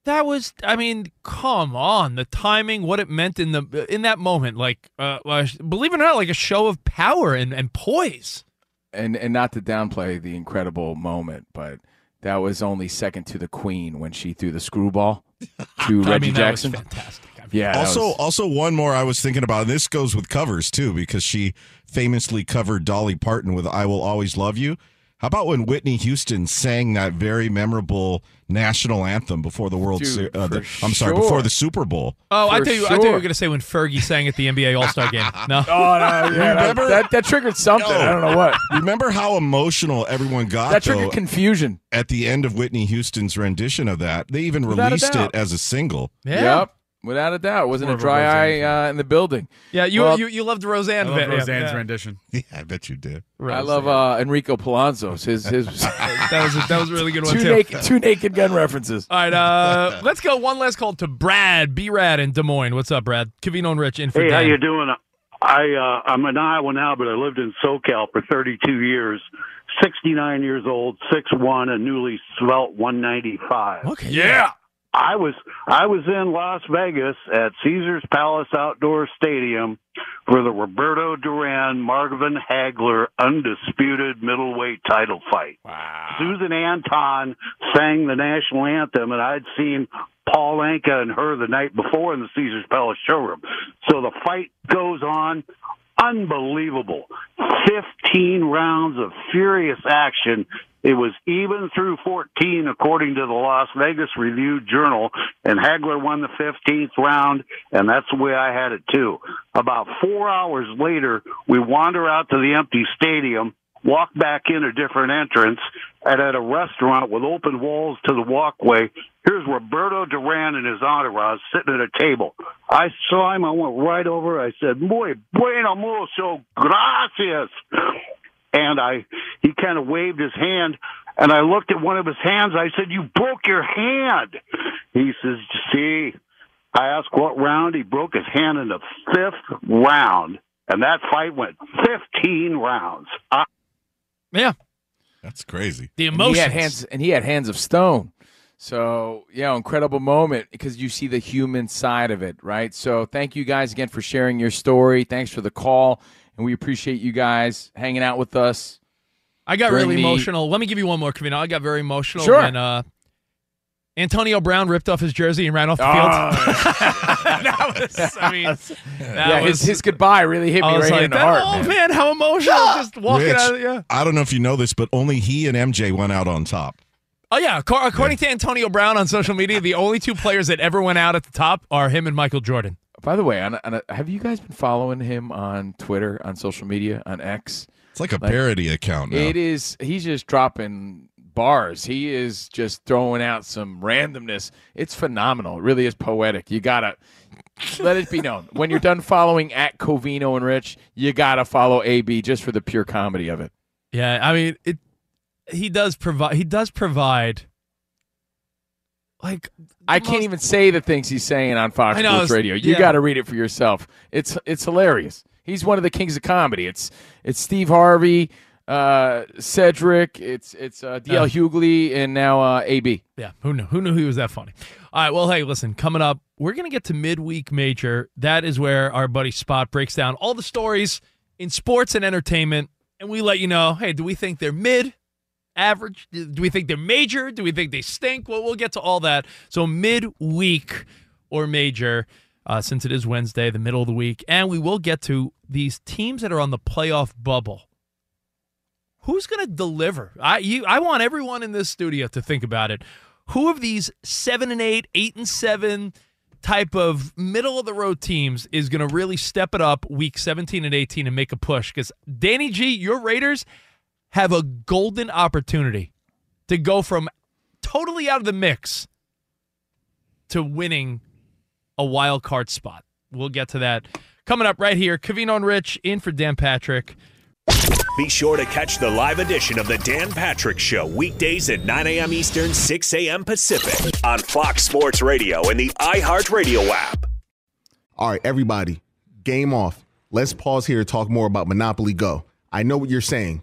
that was. I mean, come on, the timing, what it meant in the in that moment, like, uh, uh, believe it or not, like a show of power and and poise. And and not to downplay the incredible moment, but that was only second to the Queen when she threw the screwball to I Reggie mean, that was Jackson. fantastic. Yeah. also, was- also one more I was thinking about. And This goes with covers too, because she famously covered Dolly Parton with "I Will Always Love You." How about when Whitney Houston sang that very memorable national anthem before the World? Dude, Se- uh, the, I'm sorry, sure. before the Super Bowl. Oh, I For thought you, I thought you sure. were gonna say when Fergie sang at the NBA All Star game. No. Oh, no, yeah, that, that, that triggered something. I don't know what. Remember how emotional everyone got? That triggered though, confusion at the end of Whitney Houston's rendition of that. They even Without released it as a single. Yep. Without a doubt. It wasn't a of a dry eye uh, in the building. Yeah, you Well, you, you loved Roseanne. I love bit, Roseanne's yeah. rendition. Yeah, I bet you did. I love uh, Enrico Palazzo's. His his that was a, that was a really good one two too. naked two naked gun references. All right, uh, let's go. One last call to Brad B. Rad in Des Moines. What's up, Brad? Covino and Rich in for Hey, Dan. how you doing? I uh, I'm in Iowa now, but I lived in SoCal for 32 years. 69 years old, six one, and newly svelte 195. Okay, yeah. I was I was in Las Vegas at Caesar's Palace Outdoor Stadium for the Roberto Duran Marvin Hagler undisputed middleweight title fight. Wow. Susan Anton sang the national anthem, and I'd seen Paul Anka and her the night before in the Caesar's Palace showroom. So the fight goes on. Unbelievable. 15 rounds of furious action. It was even through 14, according to the Las Vegas Review Journal, and Hagler won the 15th round, and that's the way I had it too. About four hours later, we wander out to the empty stadium, walk back in a different entrance, and at a restaurant with open walls to the walkway, here's Roberto Duran and his entourage sitting at a table. I saw him, I went right over, I said, Muy bueno, mucho gracias. And I, he kind of waved his hand, and I looked at one of his hands. I said, "You broke your hand." He says, "See." I asked what round. He broke his hand in the fifth round, and that fight went 15 rounds. I- yeah, that's crazy. The And he had hands, and he had hands of stone. So yeah, incredible moment because you see the human side of it, right? So thank you guys again for sharing your story. Thanks for the call, and we appreciate you guys hanging out with us. I got really the- emotional. Let me give you one more, Covino. I got very emotional Sure. when uh, Antonio Brown ripped off his jersey and ran off the Oh. field. that was, I mean, that yeah, was, his, his goodbye really hit me right like, in the heart. Oh man. man, how emotional! Just walking Rich, out. Of, yeah. I don't know if you know this, but only he and MJ went out on top. Oh yeah. Acco- According to Antonio Brown on social media, the only two players that ever went out at the top are him and Michael Jordan. By the way, on, on a, have you guys been following him on Twitter, on social media, on X? It's like a parody account now. It is. He's just dropping bars. He is just throwing out some randomness. It's phenomenal. It really is poetic. You gotta let it be known when you're done following at Covino and Rich, you gotta follow AB just for the pure comedy of it. Yeah, I mean it. He does provide. He does provide. Like I can't even say the things he's saying on Fox know, Sports Radio. You yeah. got to read it for yourself. It's it's hilarious. He's one of the kings of comedy. It's it's Steve Harvey, uh, Cedric. It's it's uh, DL Uh. Hughley, and now uh, AB. Yeah, who knew? Who knew he was that funny? All right, well, hey, listen, coming up, we're gonna get to midweek major. That is where our buddy Spot breaks down all the stories in sports and entertainment, and we let you know, hey, do we think they're mid? Average? Do we think they're major? Do we think they stink? Well, we'll get to all that. So midweek or major, uh, since it is Wednesday, the middle of the week, and we will get to these teams that are on the playoff bubble. Who's going to deliver? I you I want everyone in this studio to think about it. Who of these seven and eight, eight and seven type of middle of the road teams is going to really step it up week 17 and 18 and make a push? Because Danny G, your Raiders have a golden opportunity to go from totally out of the mix to winning a wild card spot. We'll get to that coming up right here. Covino and Rich in for Dan Patrick. Be sure to catch the live edition of the Dan Patrick Show weekdays at 9 a.m. Eastern, 6 a.m. Pacific on Fox Sports Radio and the iHeartRadio app. All right, everybody, game off. Let's pause here to talk more about Monopoly Go. I know what you're saying.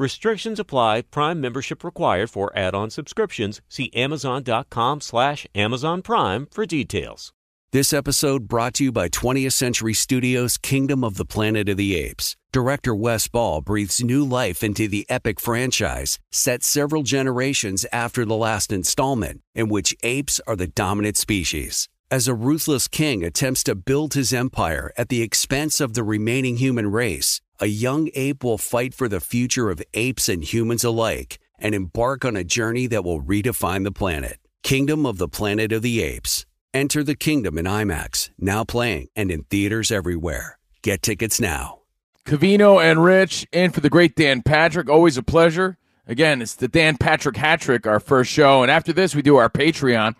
Restrictions apply. Prime membership required for add-on subscriptions. See Amazon.com slash Amazon Prime for details. This episode brought to you by 20th Century Studios' Kingdom of the Planet of the Apes. Director Wes Ball breathes new life into the epic franchise, set several generations after the last installment, in which apes are the dominant species. As a ruthless king attempts to build his empire at the expense of the remaining human race, a young ape will fight for the future of apes and humans alike and embark on a journey that will redefine the planet. Kingdom of the Planet of the Apes. Enter the kingdom in IMAX, now playing and in theaters everywhere. Get tickets now. Covino and Rich in for the great Dan Patrick. Always a pleasure. Again, it's the Dan Patrick Hat Trick, our first show. And after this, we do our Patreon.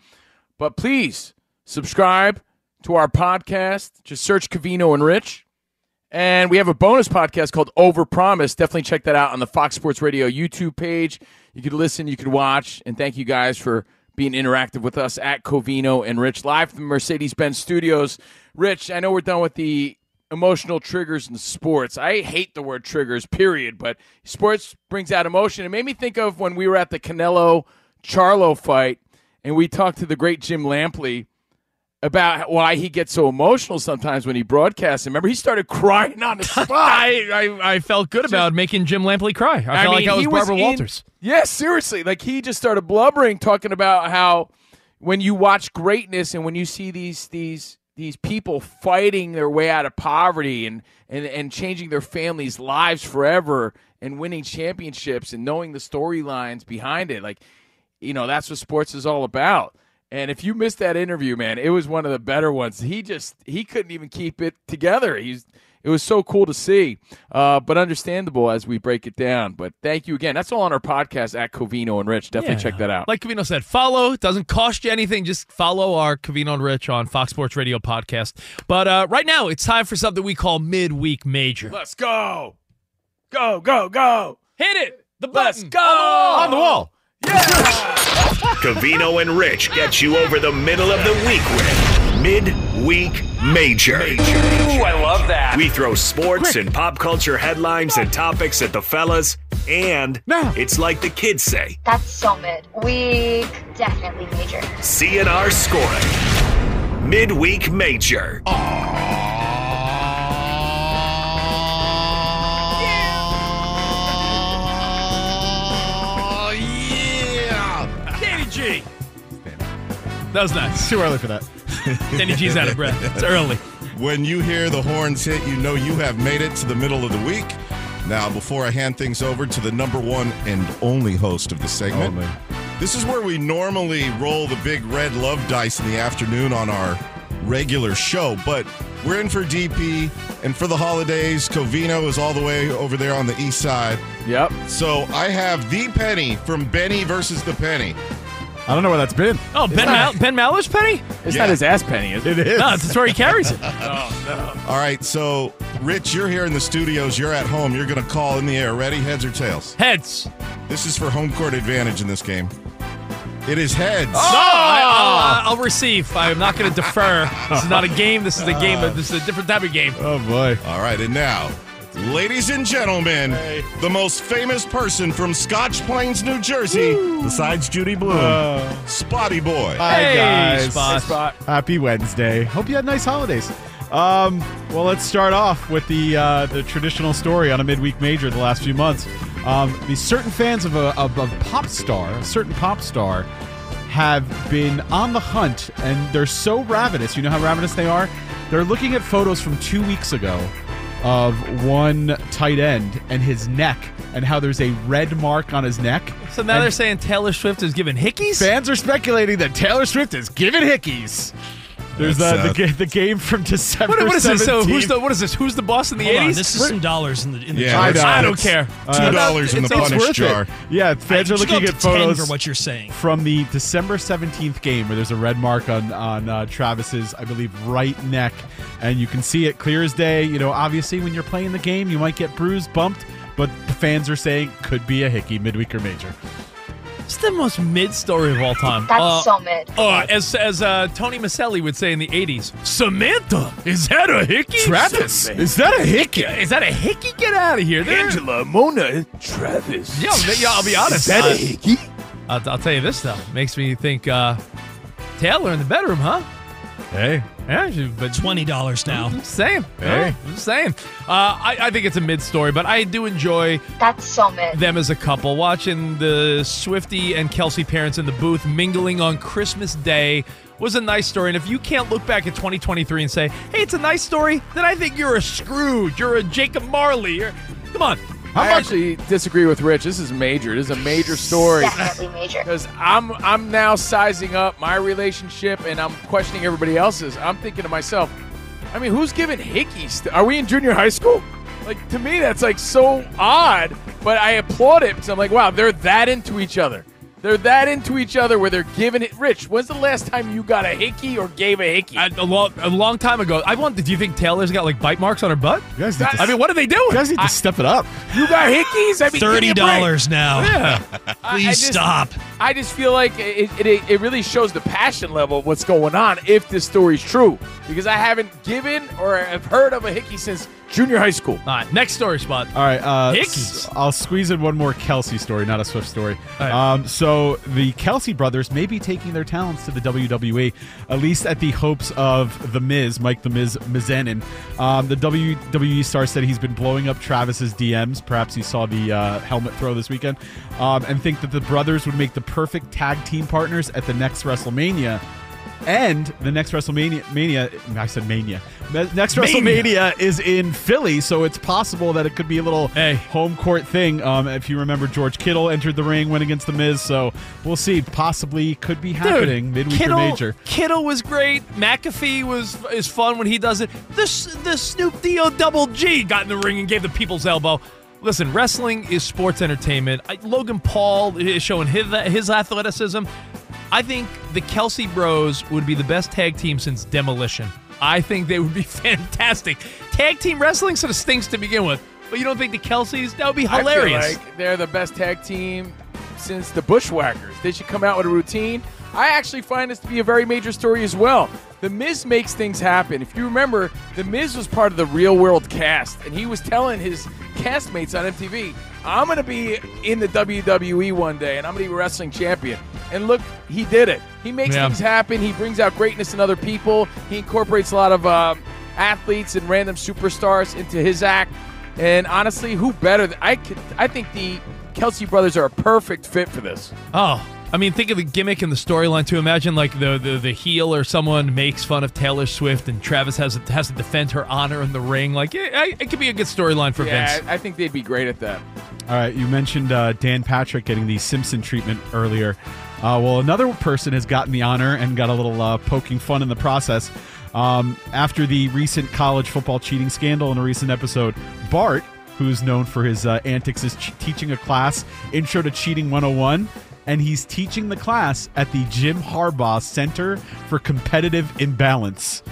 But please subscribe to our podcast. Just search Covino and Rich. And we have a bonus podcast called Overpromise. Definitely check that out on the Fox Sports Radio YouTube page. You could listen, you could watch. And thank you guys for being interactive with us at Covino and Rich live from Mercedes Benz Studios. Rich, I know we're done with the emotional triggers in sports. I hate the word triggers, period, but sports brings out emotion. It made me think of when we were at the Canelo Charlo fight and we talked to the great Jim Lampley about why he gets so emotional sometimes when he broadcasts. Remember, he started crying on the spot. I, I, I felt good about making Jim Lampley cry. I, felt like I was Barbara in- Walters. Yeah, seriously. Like he just started blubbering, talking about how when you watch greatness and when you see these these these people fighting their way out of poverty and and, and changing their families' lives forever and winning championships and knowing the storylines behind it, like you know, that's what sports is all about. And if you missed that interview, man, it was one of the better ones. He just he couldn't even keep it together. He's it was so cool to see, uh, but understandable as we break it down. But thank you again. That's all on our podcast at Covino and Rich. Definitely Yeah. check that out. Like Covino said, follow. It doesn't cost you anything. Just follow our Covino and Rich on Fox Sports Radio podcast. But uh, right now, it's time for something we call midweek major. Let's go. Go, go, go. Hit it. The Let's button. go. On the wall. Covino and Rich get you over the middle of the week with Midweek Major. Ooh, I love that. We throw sports and pop culture headlines and topics at the fellas, and it's like the kids say, That's so mid. We definitely major. CNR scoring. Midweek Major. Oh, That was nice. Too early for that. Danny G's out of breath. It's early. When you hear the horns hit, you know you have made it to the middle of the week. Now, before I hand things over to the number one and only host of the segment, this is where we normally roll the big red love dice in the afternoon on our regular show, but we're in for DP, and for the holidays, Covino is all the way over there on the east side. Yep. So I have the penny from Benny versus the penny. I don't know where that's been. Oh, Ben, Mal- ben Maller's penny? It's Yeah. not his ass penny, is it? It is. No, that's where he carries it. Oh no. All right, so Rich, you're here in the studios. You're at home. You're going to call in the air. Ready? Heads or tails? Heads. This is for home court advantage in this game. It is heads. No, I, oh! will uh, I'll receive. I'm not going to defer. This is not a game. This is a game. But this is a different type of game. Oh boy. All right, and now, ladies and gentlemen, the most famous person from Scotch Plains, New Jersey, besides Judy Blume, Uh. Spotty Boy. Hi Hey, guys. Spot. Spot. Happy Wednesday. Hope you had nice holidays. Um, well, let's start off with the uh, the traditional story on a midweek major the last few months. Um, the certain fans of a, of a pop star, a certain pop star, have been on the hunt, and they're so ravenous. You know how ravenous they are. They're looking at photos from two weeks ago of one tight end and his neck, and how there's a red mark on his neck. So now And they're saying Taylor Swift is giving hickeys? Fans are speculating that Taylor Swift is giving hickeys. There's uh, That's, the, uh, ga- the game from December What, what is this? So who's the what is this? Who's the boss in the Hold on, 80s? this is some dollars in the in the Yeah, jar. that's- I don't care. Two dollars in the It's worth punish it. jar. Yeah, fans I- are looking at photos for what you're saying. from the December 17th game where there's a red mark on on uh, Travis's, I believe, right neck, and you can see it clear as day. You know, obviously when you're playing the game, you might get bruised, bumped, but the fans are saying could be a hickey midweek or major. It's the most mid story of all time. That's Uh, so mid. Uh, as as uh, Tony Micelli would say in the 80s, Samantha, is that a hickey? Travis, is that a hickey? Is that a hickey? Get out of here. They're- Angela, Mona, Travis. Yeah, but- yeah, I'll be honest. Is that I- a hickey? I'll, I'll tell you this, though. Makes me think uh, Taylor in the bedroom, huh? Hey, Yeah, but Twenty dollars now. I'm saying. Hey. I'm saying. Uh, I, I think it's a mid story, but I do enjoy That's so mid. them as a couple. Watching the Swifty and Kelce parents in the booth mingling on Christmas Day was a nice story. And if you can't look back at 2023 and say, hey, it's a nice story, then I think you're a Scrooge. You're a Jacob Marley. You're, come on. I actually disagree with Rich. This is major. This is a major story. Definitely major. Because I'm I'm now sizing up my relationship and I'm questioning everybody else's. I'm thinking to myself, I mean, who's giving hickeys? Are we in junior high school? Like to me, that's like so odd. But I applaud it because I'm like, wow, they're that into each other. They're that into each other where they're giving it. Rich, when's the last time you got a hickey or gave a hickey? A, a long, a long time ago, I want. Do you think Taylor's got like bite marks on her butt? you guys need to, I mean, what are they doing? you guys need to step it up. you got hickeys? I mean, thirty dollars now. Yeah. I- Please I just- stop. I just feel like it, it, it really shows the passion level of what's going on if this story's true. Because I haven't given or have heard of a hickey since junior high school. All right, next story spot. All right, uh, Hickeys. I'll squeeze in one more Kelce story, not a Swift story. Right. Um, so the Kelce brothers may be taking their talents to the WWE, at least at the hopes of the Miz, Mike the Miz Mizanin. Um, the WWE star said he's been blowing up Travis's DMs. Perhaps he saw the uh, helmet throw this weekend, um, and think that the brothers would make the perfect tag team partners at the next WrestleMania. And the next WrestleMania, Mania, I said Mania. Next Mania. WrestleMania is in Philly, so it's possible that it could be a little Hey. home court thing. Um, if you remember, George Kittle entered the ring, went against the Miz, so we'll see. Possibly could be happening midweek Kittle, or major. Kittle was great. McAfee was is fun when he does it. This the Snoop D-O double G got in the ring and gave the people's elbow. Listen, wrestling is sports entertainment. I, Logan Paul is showing his, his athleticism. I think the Kelce Bros would be the best tag team since Demolition. I think they would be fantastic. Tag team wrestling sort of stinks to begin with. But you don't think the Kelces? That would be I feel hilarious. like they're the best tag team since the Bushwhackers. They should come out with a routine. I actually find this to be a very major story as well. The Miz makes things happen. If you remember, The Miz was part of the Real World cast, and he was telling his castmates on MTV, I'm going to be in the WWE one day, and I'm going to be a wrestling champion. And look, he did it. He makes Yeah. things happen. He brings out greatness in other people. He incorporates a lot of um, athletes and random superstars into his act. And honestly, who better? Than, I could, I think the Kelce brothers are a perfect fit for this. Oh, I mean, think of the gimmick and the storyline too. Imagine like the, the the heel or someone makes fun of Taylor Swift, and Travis has has to defend her honor in the ring. Like, it, it could be a good storyline for yeah, Vince. I, I think they'd be great at that. All right, you mentioned uh, Dan Patrick getting the Simpson treatment earlier. Uh, well, another person has gotten the honor and got a little uh, poking fun in the process. Um, after the recent college football cheating scandal in a recent episode, Bart, who's known for his uh, antics, is ch- teaching a class, Intro to Cheating 101, and he's teaching the class at the Jim Harbaugh Center for Competitive Imbalance.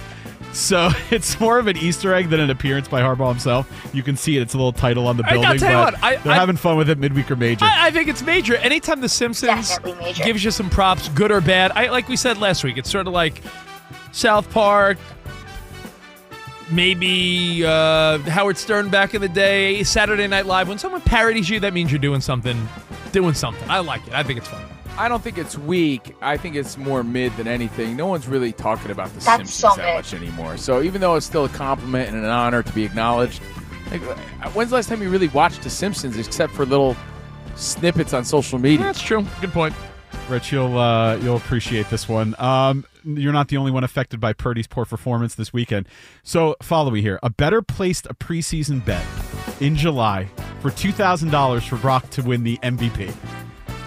So it's more of an Easter egg than an appearance by Harbaugh himself. You can see it; it's a little title on the I gotta building. tell you but what, I- they're I- having fun with it midweek or major. I, I think it's major. Anytime The Simpsons major. gives you some props, good or bad. I like we said last week. It's sort of like South Park, maybe uh, Howard Stern back in the day, Saturday Night Live. When someone parodies you, that means you're doing something. Doing something. I like it. I think it's fun. I don't think it's weak. I think it's more mid than anything. No one's really talking about the That's Simpsons so that much anymore. So even though it's still a compliment and an honor to be acknowledged, like, uh, when's the last time you really watched the Simpsons except for little snippets on social media? That's true. Good point. Rich, you'll uh, you'll appreciate this one. Um, you're not the only one affected by Purdy's poor performance this weekend. So follow me here. A better placed a preseason bet in July for two thousand dollars for Brock to win the MVP.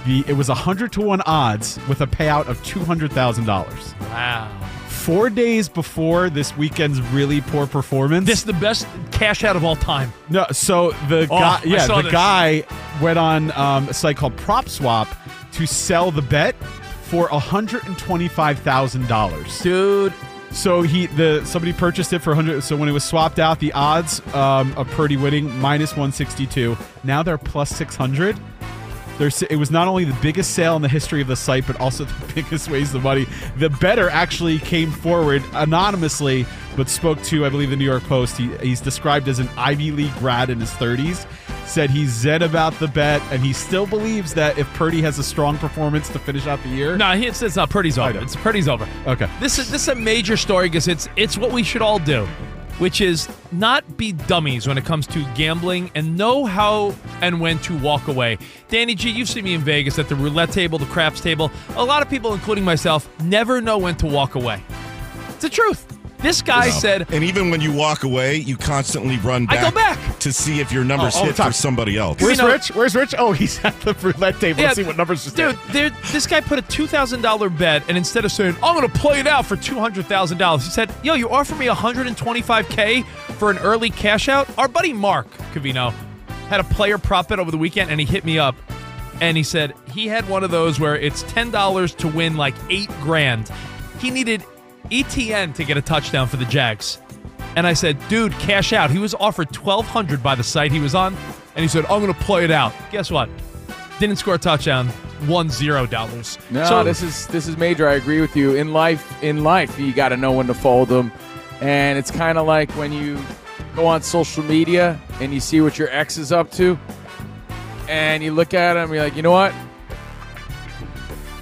The it was a hundred to one odds with a payout of two hundred thousand dollars. Wow. Four days before this weekend's really poor performance, This is the best cash out of all time. no, so the Oh, guy, yeah, the this. guy went on um, a site called Prop Swap to sell the bet for hundred and twenty-five thousand dollars, dude. So he the somebody purchased it for hundred. So when it was swapped out, the odds um, of Purdy winning minus one sixty-two. Now they're plus six hundred. There's, it was not only the biggest sale in the history of the site, but also the biggest waste of money. The better actually came forward anonymously, but spoke to, I believe, the New York Post. He, he's described as an Ivy League grad in his 30s. Said he's zen about the bet, and he still believes that if Purdy has a strong performance to finish out the year. No, it's, it's not. Purdy's over. It's Purdy's over. Okay. This is this is a major story because it's it's what we should all do, which is not be dummies when it comes to gambling and know how and when to walk away. Danny G, you've seen me in Vegas at the roulette table, the craps table. A lot of people, including myself, never know when to walk away. It's the truth. This guy No. said, and even when you walk away, you constantly run I back, go back. to see if your numbers Oh, hit for somebody else. Where's Rich? Where's Rich? Oh, he's at the roulette table Yeah, to see what numbers just Dude, there, this guy put a two thousand dollar bet, and instead of saying I'm going to play it out for two hundred thousand dollars, he said, "Yo, you offer me one hundred and twenty five k for an early cash out." Our buddy Mark Cavino had a player prop bet over the weekend, and he hit me up, and he said he had one of those where it's ten dollars to win like eight grand. He needed ETN to get a touchdown for the Jags. And I said, dude, cash out. He was offered twelve hundred by the site he was on, and he said, I'm gonna play it out. Guess what? Didn't score a touchdown, won zero dollars. No, so this is this is major. I agree with you. In life, in life, you got to know when to fold them, and it's kind of like when you go on social media and you see what your ex is up to, and you look at him, and you're like, you know what?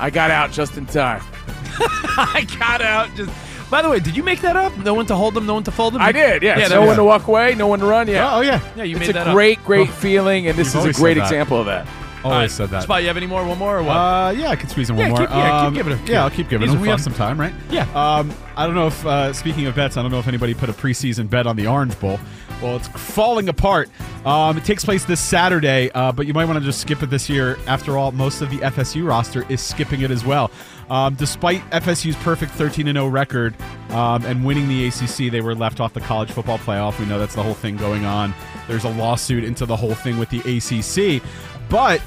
I got out just in time. I got out. Just by the way, did you make that up? No one to hold them, no one to fold them. I did. Yeah. Yeah. no one to walk away, no one to run. Yeah. Oh, yeah. Yeah, you it's made a that up. great, great Oh. feeling, and this You've is a always great said that. example of that. Always All right, said that. Spot, you have any more? One more or what? Uh, yeah, I can squeeze in one Yeah, more. keep- yeah, keep Um, giving 'em. Yeah, I'll keep giving These- them. we We have- have some time, right? Yeah. Um, I don't know if, uh, speaking of bets, I don't know if anybody put a preseason bet on the Orange Bowl. Well, it's falling apart. Um, it takes place this Saturday, uh, but you might want to just skip it this year. After all, most of the FSU roster is skipping it as well. Um, despite FSU's perfect 13 0 record um, and winning the ACC, they were left off the college football playoff. We know that's the whole thing going on. There's a lawsuit into the whole thing with the ACC. But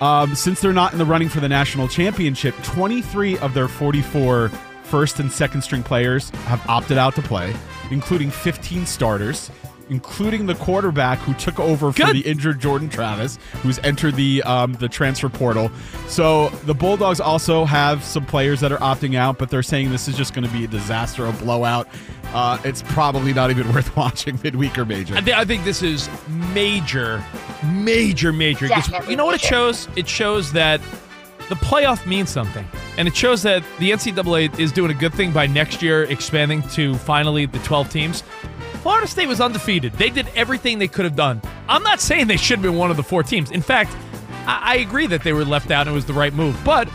um, since they're not in the running for the national championship, 23 of their 44 first and second string players have opted out to play, including 15 starters. Including the quarterback who took over for the injured Jordan Travis, who's entered the um, the transfer portal. So the Bulldogs also have some players that are opting out, but they're saying this is just going to be a disaster, a blowout. Uh, it's probably not even worth watching midweek or major. I, thi- I think this is major, major, major. You know what it shows? It shows that the playoff means something. And it shows that the NCAA is doing a good thing by next year expanding to finally the 12 teams. Florida State was undefeated. They did everything they could have done. I'm not saying they should have been one of the four teams. In fact, I, I agree that they were left out and it was the right move. But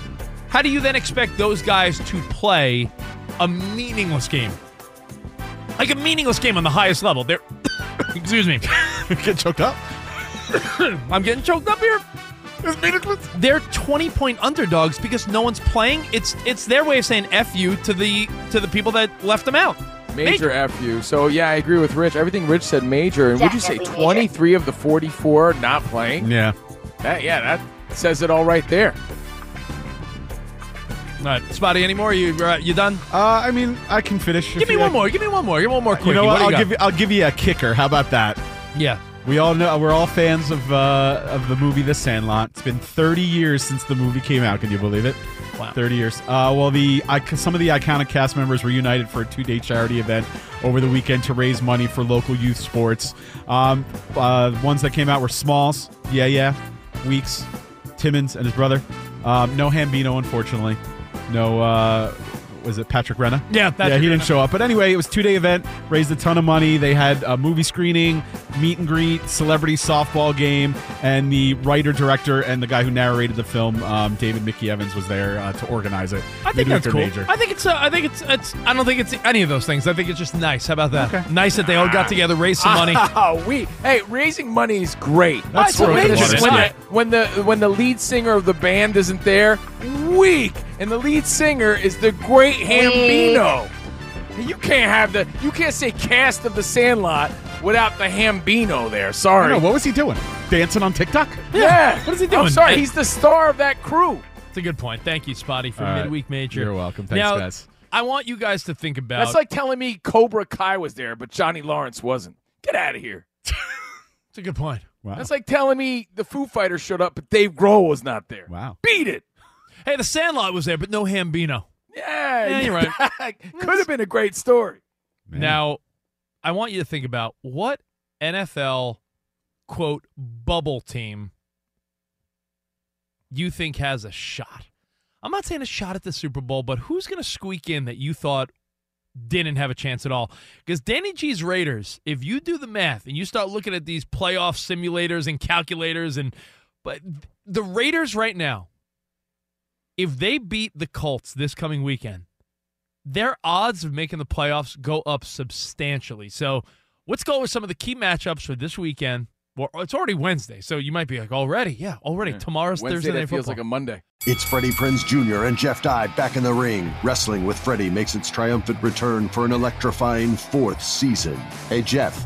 how do you then expect those guys to play a meaningless game? Like a meaningless game on the highest level. They're excuse me. Get choked up. I'm getting choked up here. They're 20 point underdogs because no one's playing. It's it's their way of saying F you to the to the people that left them out. Major fu. So yeah, I agree with Rich. Everything Rich said major. And would you say Definitely major. 23 of the 44 not playing? Yeah. That, yeah, that says it all right there. All right, Spotty, anymore? You uh, you done? Uh, I mean, I can finish. Give me one more. Give me one more. Give me one more quick. You know what? I'll give you. I'll give you a kicker. How about that? Yeah. We all know we're all fans of uh, of the movie The Sandlot. It's been 30 years since the movie came out. Can you believe it? Wow. 30 years. Uh, well, the some of the iconic cast members were united for a two day charity event over the weekend to raise money for local youth sports. Um, uh, ones that came out were Smalls, Yeah Yeah, Weeks, Timmons, and his brother. Um, no Hambino, unfortunately. No. Was it Patrick Renna? Yeah, yeah, Patrick he didn't Renna. show up. But anyway, it was two day event, raised a ton of money. They had a movie screening, meet and greet, celebrity softball game, and the writer director and the guy who narrated the film, um, David Mickey Evans, was there uh, to organize it. I think Midweek that's cool. Major. I think it's. Uh, I think it's. It's. I don't think it's any of those things. I think it's just nice. How about that? Nice that they all got together, raised some money. Oh, we hey, raising money is great. That's When right. the- when, the, when the when the lead singer of the band isn't there, weak, and the lead singer is the great Hambino. You can't have the you can't say cast of the Sandlot without the Hambino there. Sorry. know, what was he doing? Dancing on TikTok? Yeah. What is he doing? I'm sorry. He's the star of that crew. It's a good point. Thank you, Spotty, for All right. midweek major. You're welcome. Thanks, now, guys. I want you guys to think about. That's like telling me Cobra Kai was there, but Johnny Lawrence wasn't. Get out of here. It's a good point. Wow. That's like telling me the Foo Fighters showed up, but Dave Grohl was not there. Wow. Beat it. Hey, the Sandlot was there, but no Hambino. Yeah, Yeah, you're right. Could have been a great story. Now, I want you to think about what NFL quote bubble team you think has a shot. I'm not saying a shot at the Super Bowl, but who's going to squeak in that you thought didn't have a chance at all? Because Danny G's Raiders, if you do the math and you start looking at these playoff simulators and calculators, and but the Raiders right now, if they beat the Colts this coming weekend, their odds of making the playoffs go up substantially. So let's go with some of the key matchups for this weekend. Well, it's already Wednesday, so you might be like, already? Yeah, already. Tomorrow's Wednesday Thursday that Night feels Football. like a Monday. It's Freddie Prinze Jr. and Jeff Dye back in the ring. Wrestling with Freddie makes its triumphant return for an electrifying fourth season. Hey, Jeff,